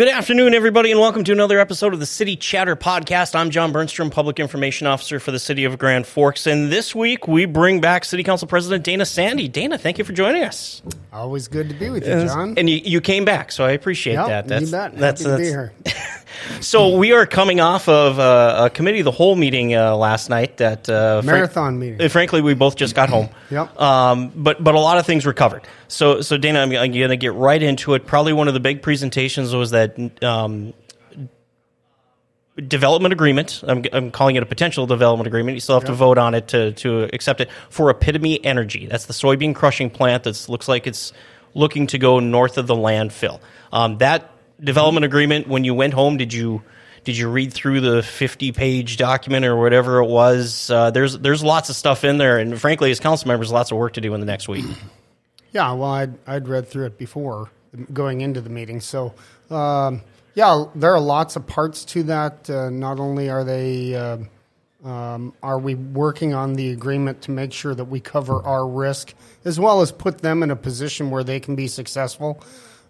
Good afternoon, everybody, and welcome to another episode of the City Chatter Podcast. I'm John Bernstrom, Public Information Officer for the City of Grand Forks, and this week we bring back City Council President Dana Sande. Dana, thank you for joining us. Always good to be with you, John. And you, you came back, so I appreciate Yep, that. That's you bet. that's, Happy to be here. so we are coming off of uh, a committee of the whole meeting uh, last night. That uh, frank- Marathon meeting. uh, frankly, we both just got home. Yep. Um, but but a lot of things were covered. So so Dana, I'm, I'm going to get right into it. Probably one of the big presentations was that. Um, Development agreement. I'm, I'm calling it a potential development agreement. You still have to vote on it to, to accept it for Epitome Energy. That's the soybean crushing plant that looks like it's looking to go north of the landfill. Um, that development agreement. When you went home, did you did you read through the 50 page document or whatever it was? Uh, there's there's lots of stuff in there, and frankly, as council members, lots of work to do in the next week. Yeah, well, I'd, I'd read through it before going into the meeting. So, um, yeah, there are lots of parts to that. Uh, not only are they, uh, um, are we working on the agreement to make sure that we cover our risk, as well as put them in a position where they can be successful.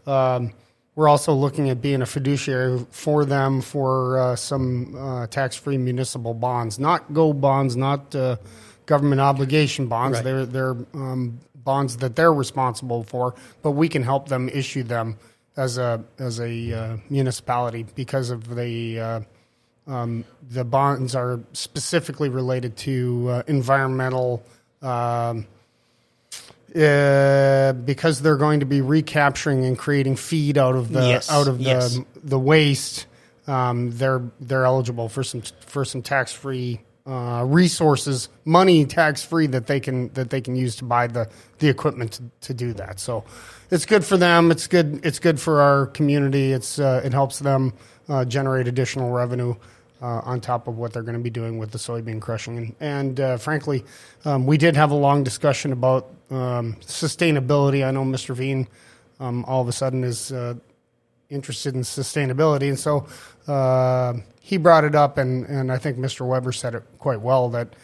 Um, we're also looking at being a fiduciary for them for uh, some uh, tax-free municipal bonds, not gold bonds, not uh, government obligation bonds. Right. They're they're um, bonds that they're responsible for, but we can help them issue them as a as a uh, municipality because of the uh, um, the bonds are specifically related to uh, environmental. Um, uh, because they're going to be recapturing and creating feed out of the Yes, out of the yes. the waste, um, they're they're eligible for some for some tax free uh, resources, money tax free that they can that they can use to buy the the equipment to, to do that. So it's good for them. It's good. It's good for our community. It's uh, it helps them uh, generate additional revenue. Uh, on top of what they're going to be doing with the soybean crushing, and, and uh, frankly, um, we did have a long discussion about um, sustainability. I know Mr. Vein um, all of a sudden is uh, interested in sustainability, and so uh, he brought it up, and, and I think Mr. Weber said it quite well that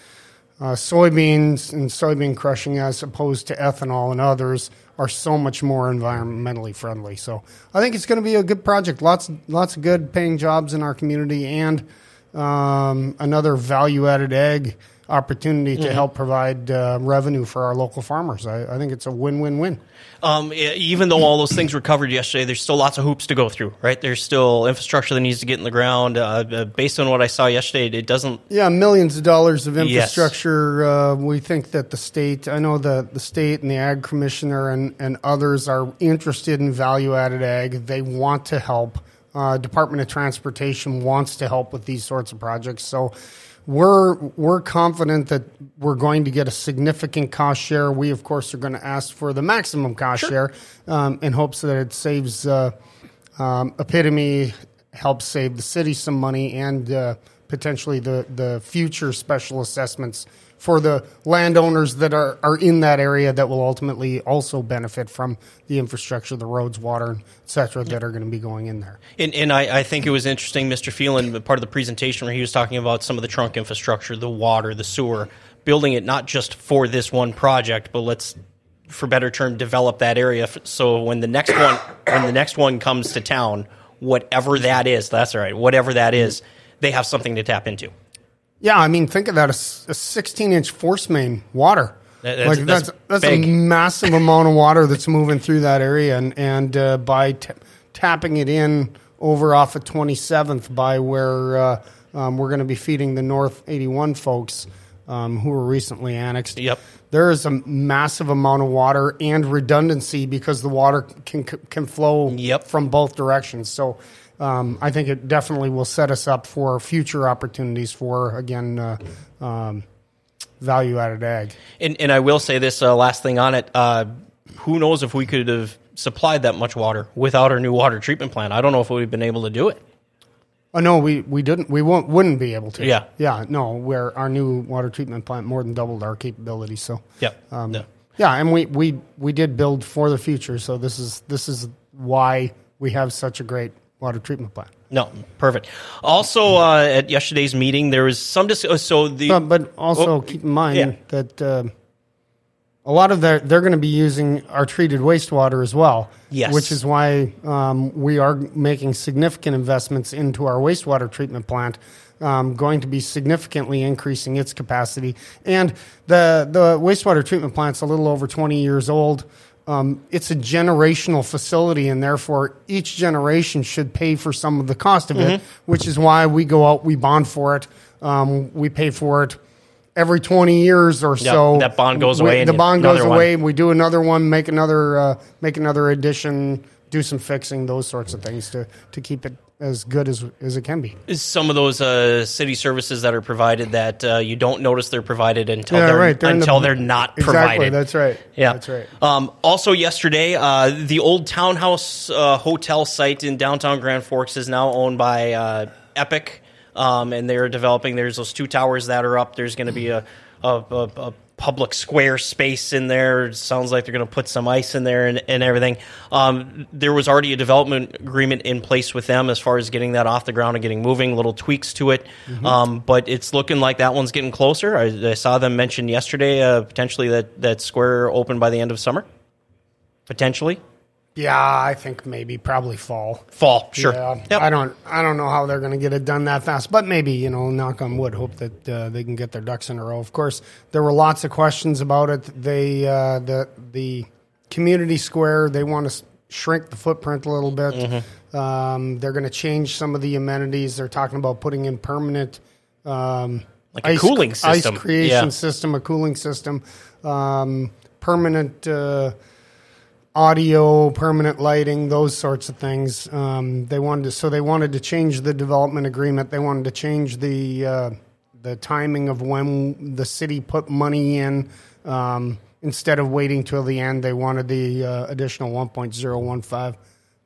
uh, soybeans and soybean crushing, as opposed to ethanol and others, are so much more environmentally friendly. So I think it's going to be a good project. Lots lots of good paying jobs in our community, and um, another value added egg opportunity to help provide uh, revenue for our local farmers. I, I think it's a win win win. Um, even though all those things were covered yesterday, there's still lots of hoops to go through, right? There's still infrastructure that needs to get in the ground. Uh, uh, based on what I saw yesterday, it doesn't. Yeah, millions of dollars of Yes. infrastructure. Uh, we think that the state, I know the, the state and the ag commissioner and, and others are interested in value added ag. They want to help. Uh, Department of Transportation wants to help with these sorts of projects. So we're we're confident that we're going to get a significant cost share. We of course are going to ask for the maximum cost share um, in hopes that it saves uh, um, Epitome, helps save the city some money, and uh, potentially the the future special assessments for the landowners that are, are in that area that will ultimately also benefit from the infrastructure, the roads, water, et cetera, that are going to be going in there. And, and I, I think it was interesting, Mr. Phelan, part of the presentation where he was talking about some of the trunk infrastructure, the water, the sewer, building it not just for this one project, but let's, for better term, develop that area. So when the next one, when the next one comes to town, whatever that is, that's all right, whatever that is, they have something to tap into. Yeah, I mean, think of that a, 16 inch force main water. That's- like that's that's that's, a massive amount of water that's moving through that area, and and uh, by t- tapping it in over off of 27th by where uh, um, we're going to be feeding the North 81 folks um, who were recently annexed. Yep. There is a massive amount of water and redundancy because the water can can flow Yep. from both directions. So um, I think it definitely will set us up for future opportunities for again uh, um, value added ag. And, and I will say this uh, last thing on it. Uh, who knows if we could have supplied that much water without our new water treatment plant? I don't know if we'd have been able to do it. Oh no, we, we didn't. We won't wouldn't be able to. Yeah. yeah. No, where our new water treatment plant more than doubled our capabilities. So Yep. um, Yeah. yeah, and we, we we did build for the future. So this is this is why we have such a great water treatment plant. No, perfect. Also, uh, at yesterday's meeting, there was some dis- uh, so the But, but also Oh, keep in mind yeah. that uh, a lot of their, they're going to be using our treated wastewater as well. Yes. Which is why um, we are making significant investments into our wastewater treatment plant. Um, going to be significantly increasing its capacity, and the the wastewater treatment plant's a little over twenty years old. Um, it's a generational facility, and therefore each generation should pay for some of the cost of it. Which is why we go out, we bond for it, um, we pay for it every 20 years or so that bond goes we- away and the bond goes one. away we do another one make another uh, make another addition do some fixing those sorts of things to to keep it as good as as it can be Is some of those uh, city services that are provided that uh, you don't notice they're provided until Yeah, they're right. They're in the- until they're not exactly provided. that's right Yeah, that's right Um, also, yesterday, uh, the old townhouse uh, hotel site in downtown Grand Forks is now owned by uh, Epic, um, and they're developing. There's those two towers that are up. There's going to be a, a, a, a public square space in there. It sounds like they're going to put some ice in there and, and everything. Um, there was already a development agreement in place with them as far as getting that off the ground and getting moving. Little tweaks to it, um, but it's looking like that one's getting closer. I, I saw them mention yesterday uh, potentially that that square open by the end of summer potentially yeah i think maybe probably fall fall. Sure. Yeah, Yep. I don't. I don't know how they're going to get it done that fast, but maybe you know, knock on wood, hope that uh, they can get their ducks in a row. Of course, there were lots of questions about it. They uh, the the community square they want to shrink the footprint a little bit. Mm-hmm. Um, they're going to change some of the amenities. They're talking about putting in permanent. Um, Like a cooling system. ice creation Yeah. system, a cooling system, um, permanent uh, audio, permanent lighting, those sorts of things. Um, they wanted to, so they wanted to change the development agreement. They wanted to change the uh, the timing of when the city put money in. Um, instead of waiting till the end, they wanted the uh, additional one point zero one five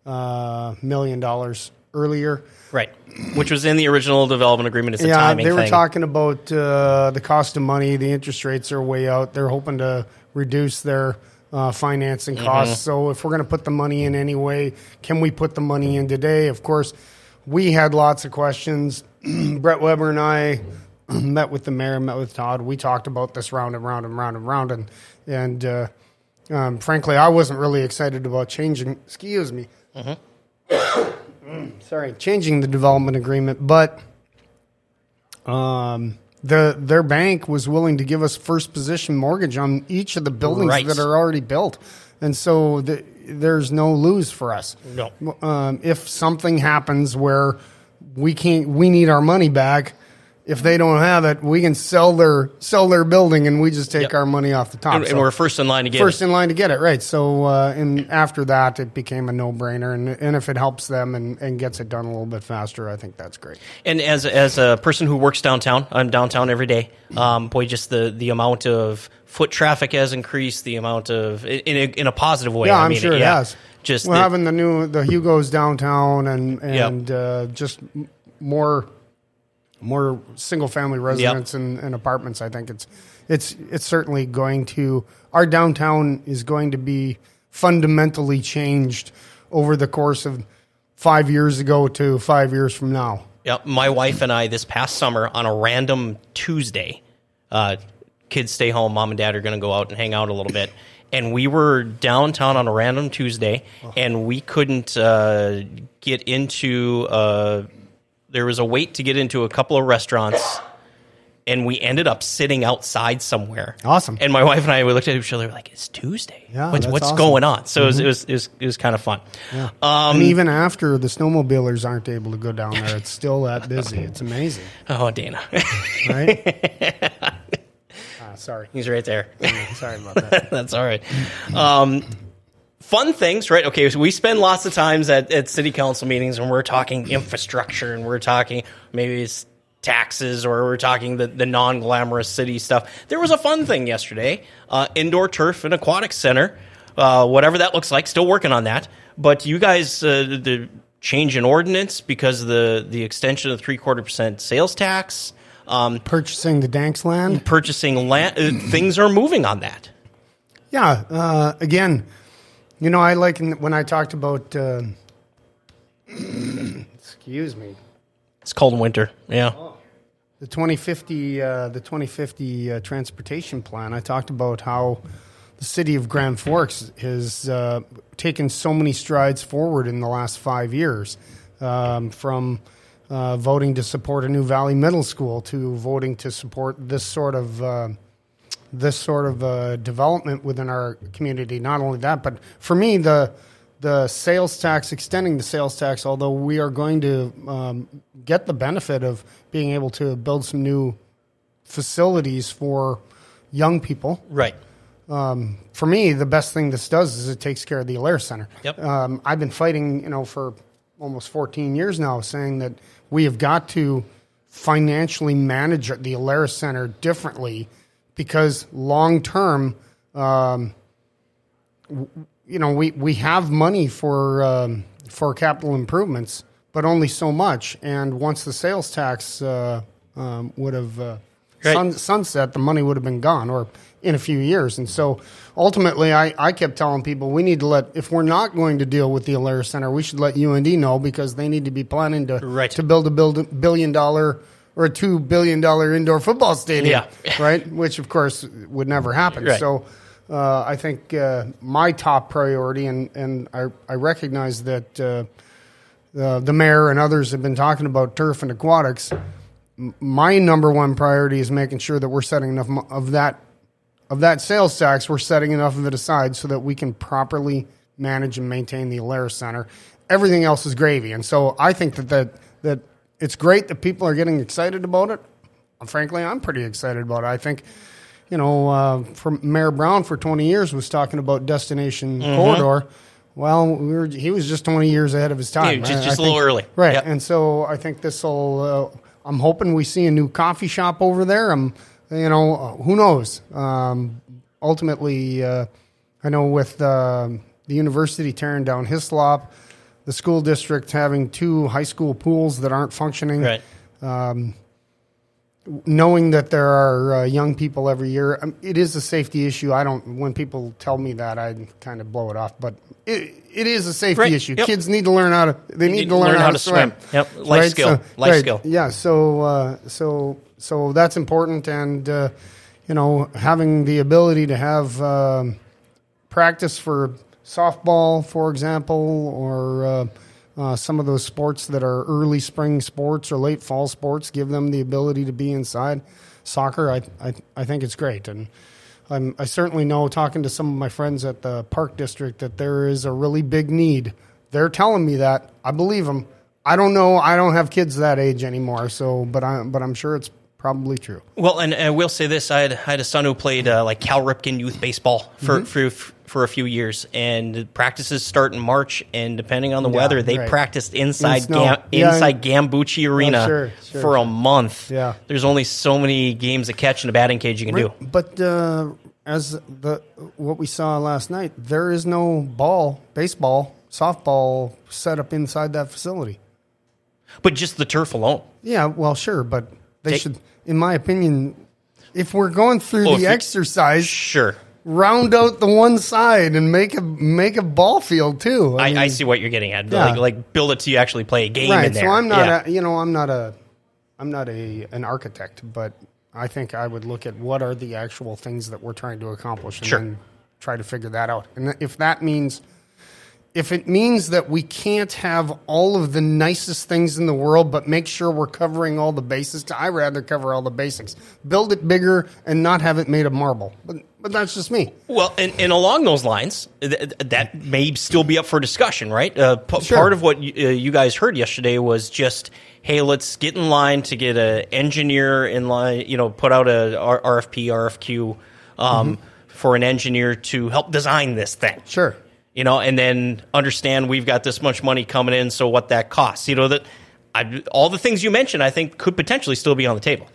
uh, million dollars earlier. Right. Which was in the original development agreement. It's a Yeah, timing they were thing. talking about uh, the cost of money. The interest rates are way out. They're hoping to reduce their uh, financing Mm-hmm. costs. So if we're going to put the money in anyway, can we put the money in today? Of course, we had lots of questions. Brett Weber and I met with the mayor, met with Todd. We talked about this round and round and round and round, and and uh, um, frankly, I wasn't really excited about changing. Excuse me. Sorry, changing the development agreement, but um, the their bank was willing to give us first position mortgage on each of the buildings Right. that are already built, and so the, there's no lose for us. No. Um, if something happens where we can't, we need our money back. If they don't have it, we can sell their sell their building, and we just take Yep. our money off the top. and, and we're first in line to get first it. in line to get it right. So, uh, and after that, it became a no brainer. And, and if it helps them and, and gets it done a little bit faster, I think that's great. And as as a person who works downtown, I'm downtown every day. Um, boy, just the the amount of foot traffic has increased. The amount of in a, in a positive way. Yeah, I I'm mean, sure it yeah. has. Just We're the- having the new the Hugo's downtown and Yep. and uh, just more more single family residents and, and apartments. I think it's it's it's certainly going to our downtown is going to be fundamentally changed over the course of five years ago to five years from now. Yeah, my wife and I this past summer on a random Tuesday, uh, kids stay home, mom and dad are going to go out and hang out a little bit, and we were downtown on a random Tuesday, and we couldn't uh, get into. Uh, there was a wait to get into a couple of restaurants, and we ended up sitting outside somewhere. Awesome. And my wife and I we looked at each other like, "It's Tuesday. Yeah, what's what's awesome. going on?" So it, was, it was it was it was kind of fun. Um, and even after the snowmobilers aren't able to go down there, it's still that busy. It's amazing, oh, Dana, right? ah, sorry, he's right there. sorry about that. That's all right. Um, fun things, right? Okay, so we spend lots of times at, at city council meetings when we're talking infrastructure and we're talking maybe it's taxes or we're talking the, the non glamorous city stuff. There was a fun thing yesterday uh, indoor turf and aquatic center, uh, whatever that looks like, still working on that. But you guys, uh, the change in ordinance because of the, the extension of the three quarter percent sales tax. Um, Purchasing the Danks land. purchasing land, uh, things are moving on that. Yeah. Uh, again, you know, I like when I talked about. Uh, excuse me. It's cold in winter. Yeah. The 2050, uh, the 2050 uh, transportation plan. I talked about how the city of Grand Forks has uh, taken so many strides forward in the last five years, um, from uh, voting to support a new Valley Middle School to voting to support this sort of uh, this sort of uh, development within our community. Not only that, but for me, the the sales tax, extending the sales tax, although we are going to um, get the benefit of being able to build some new facilities for young people. Right. Um, for me, the best thing this does is it takes care of the Alair Center. Yep. Um, I've been fighting, you know, for almost 14 years now, saying that we have got to financially manage the Alair Center differently because long term, um, you know, we, we have money for um, for capital improvements, but only so much. And once the sales tax uh, um, would have uh, Right. sun, sunset, the money would have been gone, or in a few years. And so, ultimately, I, I kept telling people we need to let if we're not going to deal with the Alerus Center, we should let UND know because they need to be planning to Right. to build a build, billion dollar or a two billion dollar indoor football stadium, Yeah. right? Which of course would never happen. Right. So. Uh, I think uh, my top priority, and, and I, I recognize that uh, the, the mayor and others have been talking about turf and aquatics. M- My number one priority is making sure that we're setting enough of that of that sales tax. We're setting enough of it aside so that we can properly manage and maintain the Alerus Center. Everything else is gravy, and so I think that that that it's great that people are getting excited about it. Frankly, I'm pretty excited about it. I think you know, uh, for Mayor Brown for 20 years was talking about destination Mm-hmm. corridor. Well, we were, he was just 20 years ahead of his time. Yeah, just- just a little early. right? Yep. And so I think this will. Uh, I'm hoping we see a new coffee shop over there. I'm, you know, uh, who knows? Um, ultimately, uh, I know with uh, the university tearing down Hyslop, the school district having two high school pools that aren't functioning Right. knowing that there are uh, young people every year, um, it is a safety issue. I don't. When people tell me that, I kind of blow it off. But it, it is a safety Right. issue. Yep. Kids need to learn how to. They need, to learn, how, to swim. Yep. Life skill. Life skill. Yeah. So uh, so so that's important, and uh, you know, having the ability to have um, practice for softball, for example, or uh, uh, some of those sports that are early spring sports or late fall sports, give them the ability to be inside. Soccer, I I, I think it's great, and I'm, I certainly know talking to some of my friends at the park district that there is a really big need. They're telling me that. I believe them. I don't know. I don't have kids that age anymore, so but I but I'm sure it's probably true. Well, and I will say this: I had, I had a son who played uh, like Cal Ripken youth baseball for, Mm-hmm. for for a few years, and practices start in March. And depending on the Yeah, weather, they right. practiced inside In Yeah, inside Gambucci Arena sure, sure, for a month. Yeah. there's only so many games of catch in a batting cage you can do. But uh, as the what we saw last night, there is no ball, baseball, softball set up inside that facility. But just the turf alone. Yeah, well, sure, but they Take- should, in my opinion, if we're going through if the exercise, Sure, round out the one side and make a make a ball field too. I, mean, I see what you're getting at. Yeah. Like, like build it so you actually play a game right. in there. So I'm not, Yeah. a, you know, I'm not a, I'm not a an architect, but I think I would look at what are the actual things that we're trying to accomplish and Sure. then try to figure that out. And if that means, if it means that we can't have all of the nicest things in the world, but make sure we're covering all the bases, I rather cover all the basics. Build it bigger and not have it made of marble. But but that's just me. Well, and, and along those lines, th- that may still be up for discussion, right? Uh, p- Sure. Part of what you, uh, you guys heard yesterday was just, hey, let's get in line to get an engineer in line, you know, put out a R- RFP, RFQ um, Mm-hmm. for an engineer to help design this thing. Sure. You know, and then understand we've got this much money coming in, so what that costs. You know, that I, all the things you mentioned, I think, could potentially still be on the table.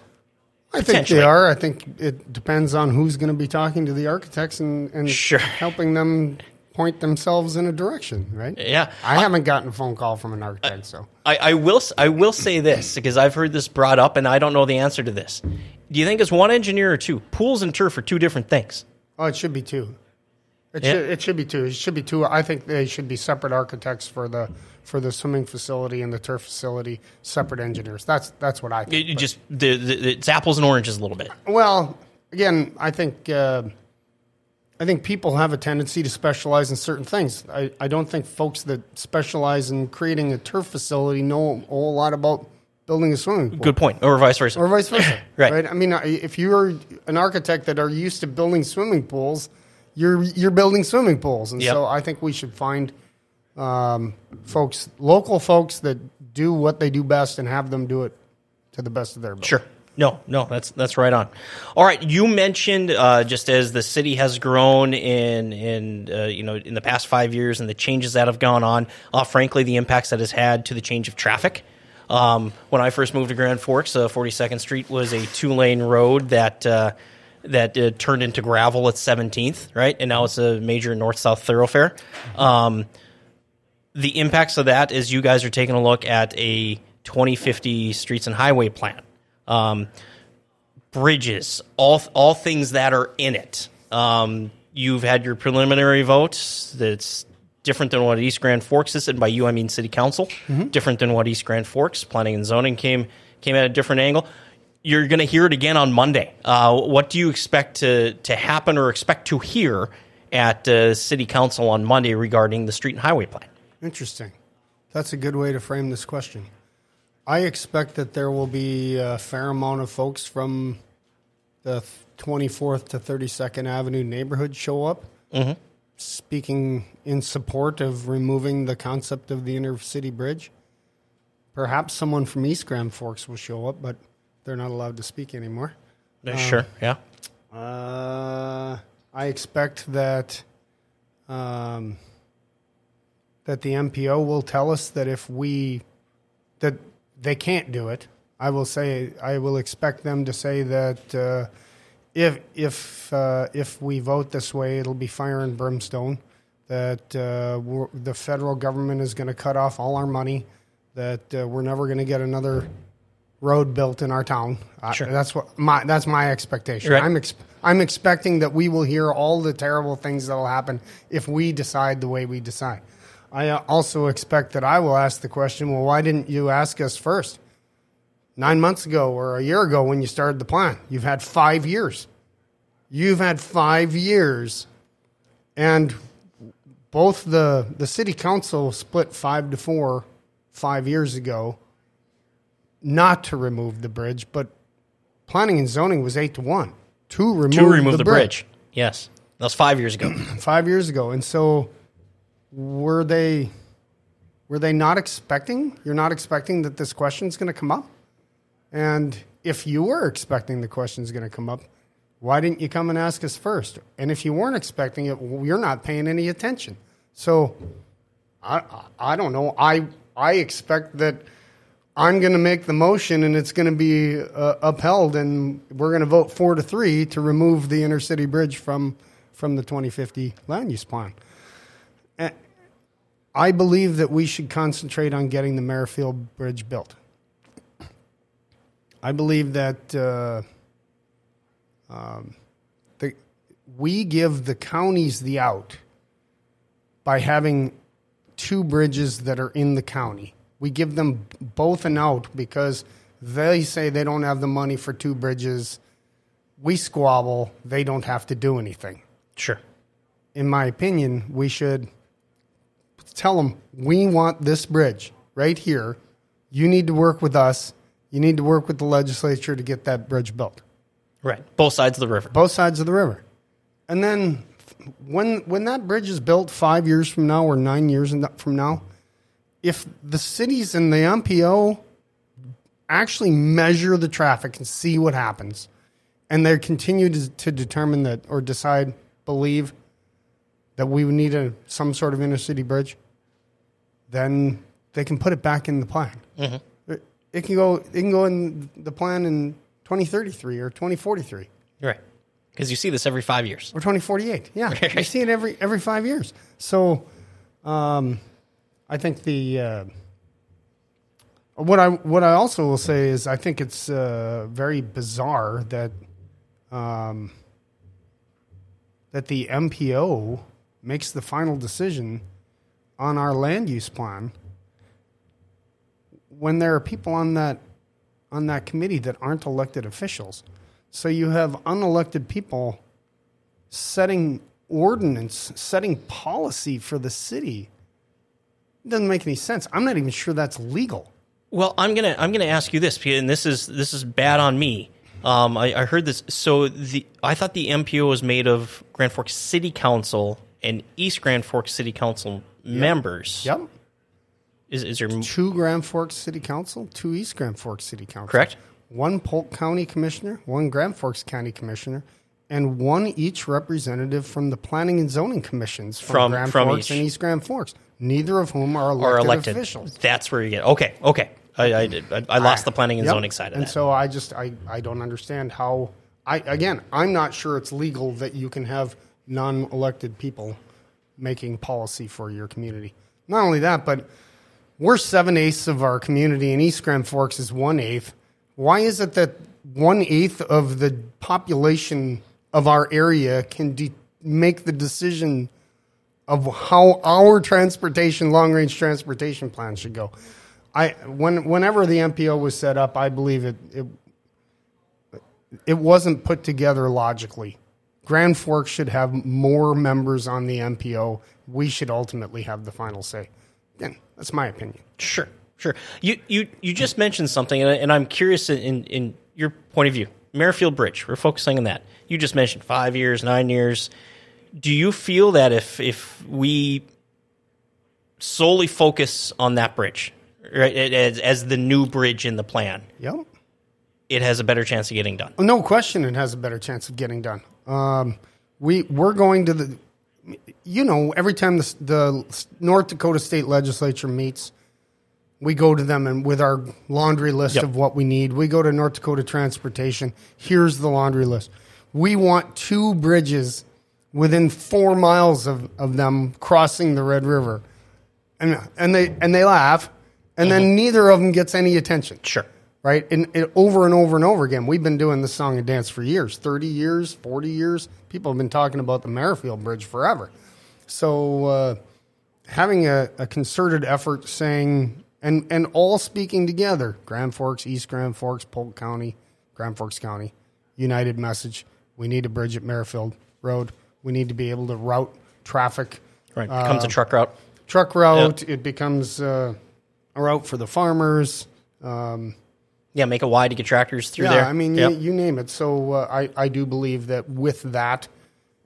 I think they are. I think it depends on who's going to be talking to the architects and, and Sure. helping them point themselves in a direction, right? Yeah. I haven't gotten a phone call from an architect, uh, so. I, I will. I will say this because I've heard this brought up, and I don't know the answer to this. Do you think it's one engineer or two? Pools and turf are two different things. Oh, it should be two. It, should, it should be two. It should be two. I think they should be separate architects for the for the swimming facility and the turf facility, separate engineers. That's that's what I think. It, just the, the, it's apples and oranges a little bit. Well, again, I think uh, I think people have a tendency to specialize in certain things. I, I don't think folks that specialize in creating a turf facility know a whole lot about building a swimming pool. Good point, or vice versa. Or vice versa. Right. I mean, if you're an architect that are used to building swimming pools, you're you're building swimming pools, and Yep. so I think we should find um, folks, local folks that do what they do best, and have them do it to the best of their ability. Sure. No, no, that's that's right on. All right, you mentioned uh, just as the city has grown in in uh, you know in the past five years and the changes that have gone on. Uh, frankly, the impacts that has had to the change of traffic. Um, when I first moved to Grand Forks, uh, 42nd Street was a two lane road that. That uh, turned into gravel at 17th, right? And now it's a major north south thoroughfare. Um, the impacts of that is you guys are taking a look at a 2050 streets and highway plan. Um, bridges, all all things that are in it. Um, you've had your preliminary votes. That's different than what East Grand Forks is, and by you I mean City Council. Different than what East Grand Forks Planning and Zoning came came at a different angle. You're going to hear it again on Monday. Uh, what do you expect to to happen or expect to hear at uh, City Council on Monday regarding the street and highway plan? Interesting. That's a good way to frame this question. I expect that there will be a fair amount of folks from the 24th to 32nd Avenue neighborhood show up, speaking in support of removing the concept of the inner city bridge. Perhaps someone from East Grand Forks will show up, but they're not allowed to speak anymore. Uh, sure. Yeah. Uh, I expect that um, that the MPO will tell us that if we that they can't do it, I will say I will expect them to say that uh, if if uh, if we vote this way, it'll be fire and brimstone. That uh, the federal government is going to cut off all our money. That uh, we're never going to get another road built in our town. Sure. that's what my that's my expectation. Right. I'm ex- I'm expecting that we will hear all the terrible things that will happen if we decide the way we decide. I uh, also expect that I will ask the question, well, why didn't you ask us first? Nine months ago or a year ago when you started the plan. You've had five years. You've had five years. And both the, the city council split five to four five years ago not to remove the bridge, but planning and zoning was eight to one to remove, To remove the, bridge. Yes. That was five years ago. five years ago. And so were they were they not expecting you're not expecting that this question's going to come up? And if you were expecting the question's going to come up, why didn't you come and ask us first? And if you weren't expecting it, well, you're not paying any attention. So I I I don't know. I I expect that I'm going to make the motion and it's going to be uh, upheld, and we're going to vote four to three to remove the inner city bridge from from the 2050 land use plan. And I believe that we should concentrate on getting the Merrifield Bridge built. I believe that uh, um, the, we give the counties the out by having two bridges that are in the county. We give them both an out because they say they don't have the money for two bridges. We squabble, they don't have to do anything. Sure. In my opinion, we should tell them we want this bridge right here. You need to work with us. You need to work with the legislature to get that bridge built Right. Both sides of the river. both sides of the river. And then when when that bridge is built five years from now or nine years from now, if the cities and the MPO actually measure the traffic and see what happens, and they continue to, to determine that or decide, believe that we would need a some sort of intercity bridge, then they can put it back in the plan. It, it can go. It can go in the plan in 2033 or 2043 Right. Because you see this every five years. or 2048. Yeah, you see it every every five years. So, um, I think the uh, what I what I also will say is I think it's uh, very bizarre that um, that the MPO makes the final decision on our land use plan when there are people on that on that committee that aren't elected officials. So you have unelected people setting ordinance setting policy for the city. It doesn't make any sense. I'm not even sure that's legal. Well, I'm gonna I'm gonna ask you this, and this is this is bad on me. Um, I, I heard this. So the I thought the MPO was made of Grand Forks City Council and East Grand Forks City Council members. Yep. Is, is there Two Grand Forks City Council, two East Grand Forks City Council. correct? One Polk County Commissioner, one Grand Forks County Commissioner, and one each representative from the Planning and Zoning Commissions from, From- Grand from Forks each. and East Grand Forks, neither of whom are elected, Or elected officials. That's where you get. Okay, okay. I I, did- I, I lost ah, the planning and Yep. zoning side of and that. so I just I, I don't understand how I again I'm not sure it's legal that you can have non-elected people making policy for your community. Not only that, but we're seven eighths of our community, and East Grand Forks is one eighth. Why is it that one eighth of the population of our area can de- make the decision of how our transportation, long range transportation plan should go? I when whenever the MPO was set up, I believe it it it wasn't put together logically. Grand Forks should have more members on the MPO. We should ultimately have the final say. Again, that's my opinion. Sure, sure. You you you just mentioned something, and, and I'm curious in, in in your point of view. Merrifield Bridge. We're focusing on that. You just mentioned five years, nine years. Do you feel that if if we solely focus on that bridge, right, as, as the new bridge in the plan, Yep. it has a better chance of getting done? No question, it has a better chance of getting done. Um, we we're going to the, you know, every time the, the North Dakota State Legislature meets, we go to them and with our laundry list Yep. of what we need. We go to North Dakota Transportation. Here's the laundry list. We want two bridges within four miles of, of them crossing the Red River, and and they and they laugh, and then neither of them gets any attention Sure. right? And it, over and over and over again, we've been doing this song and dance for years 30 years, 40 years. People have been talking about the Merrifield Bridge forever. So, uh, having a, a concerted effort saying, and, and all speaking together Grand Forks, East Grand Forks, Polk County, Grand Forks County, united message. We need a bridge at Merrifield Road. We need to be able to route traffic. Right. Becomes a truck route. Truck route, it becomes uh, a route for the farmers. Um, Yeah, make it wide to get tractors through yeah, there. I mean, Yep. you, you name it. So uh, I, I do believe that with that,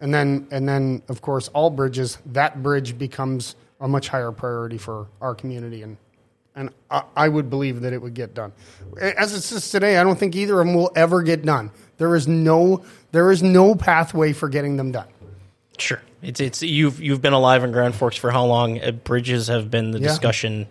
and then and then of course all bridges, that bridge becomes a much higher priority for our community, and and I, I would believe that it would get done. As it sits today, I don't think either of them will ever get done. There is no there is no pathway for getting them done. Sure. It's it's you've you've been alive in Grand Forks for how long? Uh, bridges have been the Yeah. discussion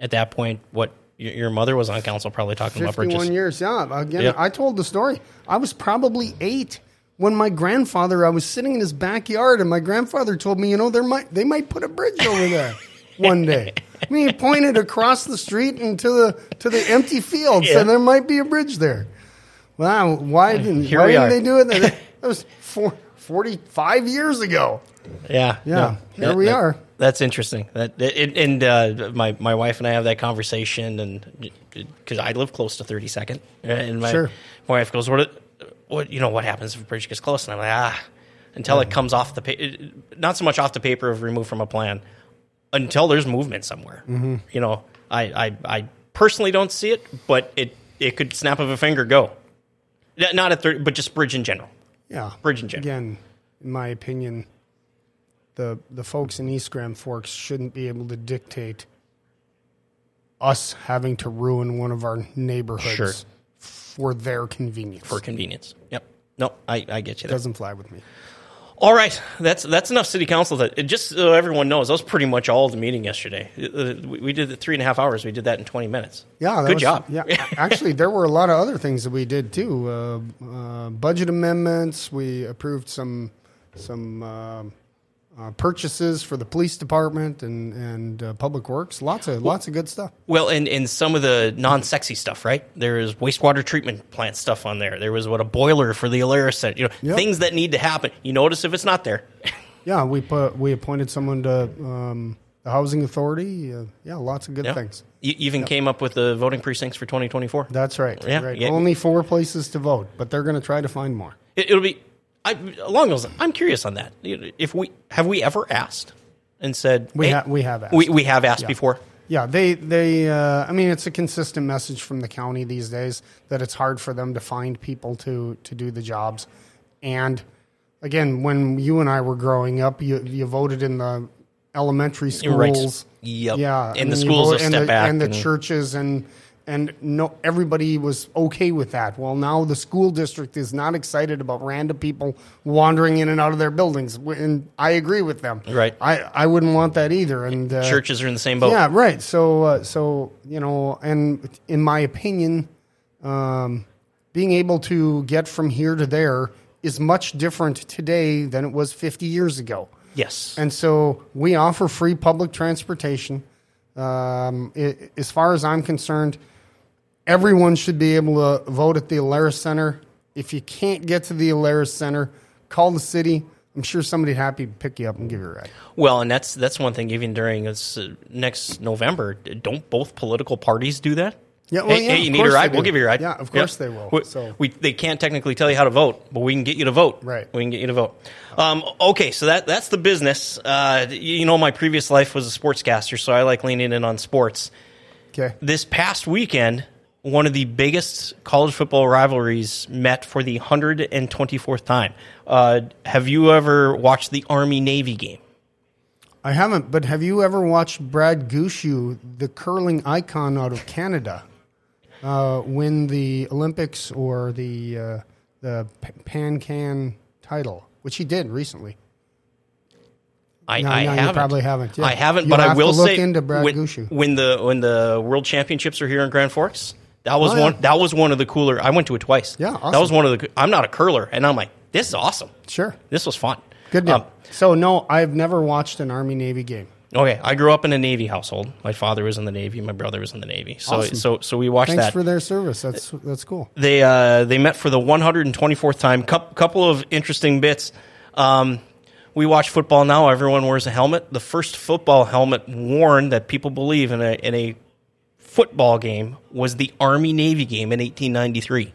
at that point. What your, your mother was on council probably talking about bridges. 51 years, yeah. Again, Yep. I told the story. I was probably eight when my grandfather. I was sitting in his backyard, and my grandfather told me, you know, there might they might put a bridge over there one day. I mean, he pointed across the street into the to the empty fields, Yeah. and there might be a bridge there. Wow, why didn't Here why we didn't are. they do it? That was four, 45 years ago. Yeah, Yeah, no, here that- we that- are. That's interesting. That it, and uh, my my wife and I have that conversation, and because I live close to Thirty Second, and my, Sure. my wife goes, "What? What? You know what happens if a bridge gets close?" And I'm like, "Ah." Until it comes off the pa- not so much off the paper of removed from a plan, until there's movement somewhere. Mm-hmm. You know, I, I I personally don't see it, but it it could snap of a finger go. Not at 30, but just bridge in general. Yeah. Bridge general. Again, in my opinion, the the folks in East Grand Forks shouldn't be able to dictate us having to ruin one of our neighborhoods Sure. for their convenience. for convenience. Yep. No, I, I get you there. doesn't fly with me. All right, that's that's enough city council. That just so everyone knows, that was pretty much all the meeting yesterday. Uh, We we did it three and a half hours. We did that in twenty minutes. Yeah, good was- job. Yeah, actually, there were a lot of other things that we did too. Uh, uh, budget amendments. We approved some some um uh, purchases for the police department and and uh, public works. Lots of lots of good stuff. Well, and, and some of the non-sexy stuff, right? There's wastewater treatment plant stuff on there. There was what a boiler for the Alerus Center. You know, Yep. things that need to happen. You notice if it's not there. Yeah, we put we appointed someone to um, the housing authority. Uh, yeah, lots of good things. You even came up with the voting precincts for 2024. That's right. Yeah, right. yeah. Only four places to vote, but they're going to try to find more. It, it'll be. I, along those, I'm curious on that. If we have we ever asked and said We hey, ha- we have asked. we, we have asked before. Yeah, they they. Uh, I mean, it's a consistent message from the county these days that it's hard for them to find people to to do the jobs. And again, when you and I were growing up, you you voted in the elementary Right. schools. Yep. Yeah, And the schools vote- and the, back and the and- churches and. And no, everybody was okay with that. Well, now the school district is not excited about random people wandering in and out of their buildings, and I agree with them. Right. I, I wouldn't want that either. And uh, Churches are in the same boat. yeah, right. So, uh, so you know, and in my opinion, um, being able to get from here to there is much different today than it was 50 years ago. Yes. And so we offer free public transportation. Um, i as far as I'm concerned, everyone should be able to vote at the Alerus Center. If you can't get to the Alerus Center, call the city. I'm sure somebody's happy to pick you up and give you a ride. Well, and that's that's one thing. Even during this uh, next November, don't both political parties do that? Yeah, well, hey, yeah, hey, you of need a course ride? We'll give you a ride. Yeah, of course they will. We, So- we, they can't technically tell you how to vote, but we can get you to vote. Right. We can get you to vote. Um, okay, so that that's the business. Uh, you know, my previous life was a sportscaster, so I like leaning in on sports. Okay. This past weekend, one of the biggest college football rivalries met for the 124th time. Uh, have you ever watched the Army Navy game? I haven't, but have you ever watched Brad Gushue, the curling icon out of Canada, uh, win the Olympics or the uh, the P- Pan Can title, which he did recently? I, No, I no, haven't. probably haven't, yeah. I haven't, You'll but I will say into Brad when, when the when the World Championships are here in Grand Forks, that was Oh, yeah. one that was one of the cooler. I went to it twice. Yeah, that was one of the. I'm not a curler, and I'm like, this is awesome. Sure, This was fun. good deal. Um, so no, I've never watched an Army Navy game. okay, I grew up in a Navy household. My father was in the Navy. My brother was in the Navy. So Awesome. so so we watched Thanks that. for their service. That's that's cool. they uh, they met for the 124th time. Coup couple of interesting bits. Um, we watch football now. Everyone wears a helmet. The first football helmet worn that people believe in a in a football game was the Army Navy game in 1893.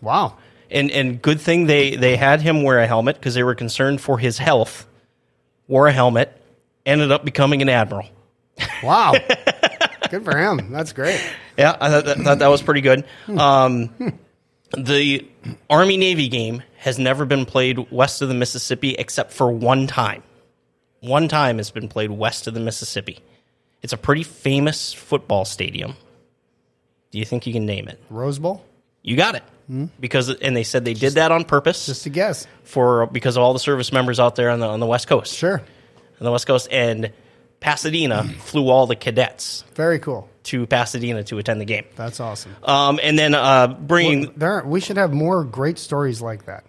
Wow. And and good thing they they had him wear a helmet because they were concerned for his health. Wore a helmet. Ended up becoming an admiral. Wow. good for him. That's great. Yeah, I thought that, thought that was pretty good. Um, the Army Navy game has never been played west of the Mississippi except for one time. One time it's been played west of the Mississippi. It's a pretty famous football stadium. Do you think you can name it? Rose Bowl. You got it. Because and they said they did that on purpose Just a guess. for because of all the service members out there on the on the West Coast. Sure. On the West Coast and Pasadena flew all the cadets Very cool. to Pasadena to attend the game. That's awesome. Um, and then uh, bringing There, we should have more great stories like that.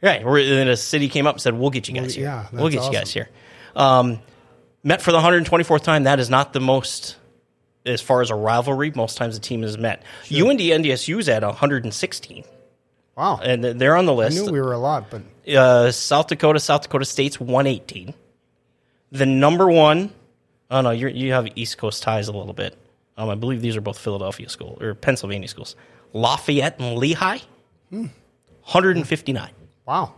right, where then a city came up and said, "We'll get you guys here. yeah, we'll get you guys here." Um, met for the 124th time. That is not the most as far as a rivalry. Most times the team is met. UND NDSU's at 116, Wow. and they're on the I list. knew we were a lot, but uh, South Dakota, South Dakota State's 118. The number one, oh no, you're, you have East Coast ties a little bit. Um, I believe these are both Philadelphia school or Pennsylvania schools. Lafayette and Lehigh, Hmm. 159. wow.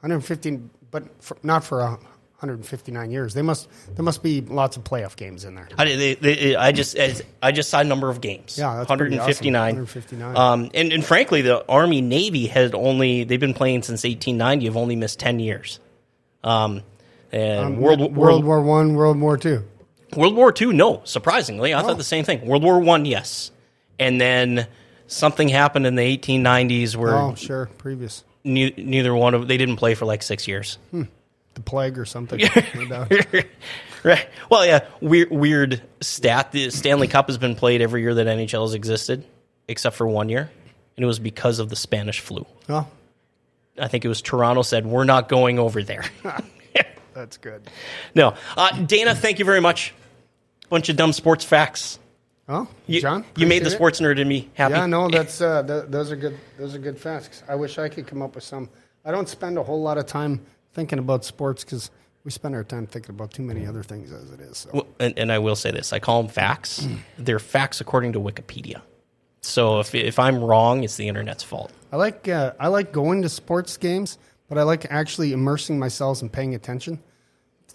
115, but for, not for uh, 159 years. They must there must be lots of playoff games in there. I, they, they, I just I just saw a number of games. Yeah, that's pretty awesome. 159. 159. Um, and, and frankly, the Army Navy had only they've been playing since 1890. Have only missed 10 years. Um, and World World World War One, World War Two. World War II, no. Surprisingly, I Oh. thought the same thing. World War One, yes, and then something happened in the 1890s where Oh, sure, previous ne- neither one of they didn't play for like six years. The plague or something. no right. Well, yeah. Weird, weird stat. The Stanley Cup has been played every year that NHL has existed, except for one year, and it was because of the Spanish flu. Oh, I think it was Toronto said we're not going over there. that's good. no, uh, Dana. Thank you very much. Bunch of dumb sports facts. Oh, You, John, you made the sports nerd in me happy. Yeah, no, that's uh, th- those are good. Those are good facts. I wish I could come up with some. I don't spend a whole lot of time thinking about sports because we spend our time thinking about too many other things as it is. So. Well, and, and I will say this: I call them facts. They're facts according to Wikipedia. So if if I'm wrong, it's the internet's fault. I like uh, I like going to sports games, but I like actually immersing myself and paying attention.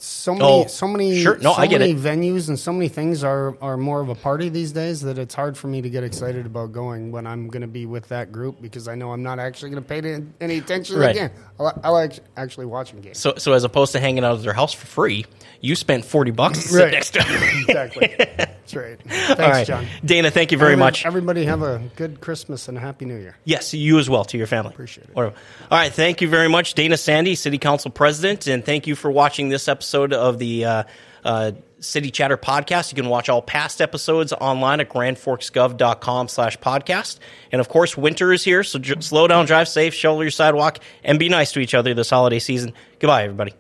So many, Oh, so many, sure. No, so I get many it. venues and so many things are are more of a party these days that it's hard for me to get excited about going when I'm going to be with that group because I know I'm not actually going to pay any- attention Right. again. I, li- I like actually watching games. So so as opposed to hanging out at their house for free, you spent forty bucks to sit Right. next to them. exactly. That's right. Thanks, right, John. Dana. Thank you very much. Everybody have a good Christmas and a happy New Year. Yes, you as well to your family. Appreciate it. All right, thank you very much, Dana Sande, City Council President, and thank you for watching this episode of the uh, uh, City Chatter podcast. You can watch all past episodes online at grandforksgov.com slash podcast. And of course, winter is here, so j- slow down, drive safe, shovel your sidewalk, and be nice to each other this holiday season. Goodbye, everybody.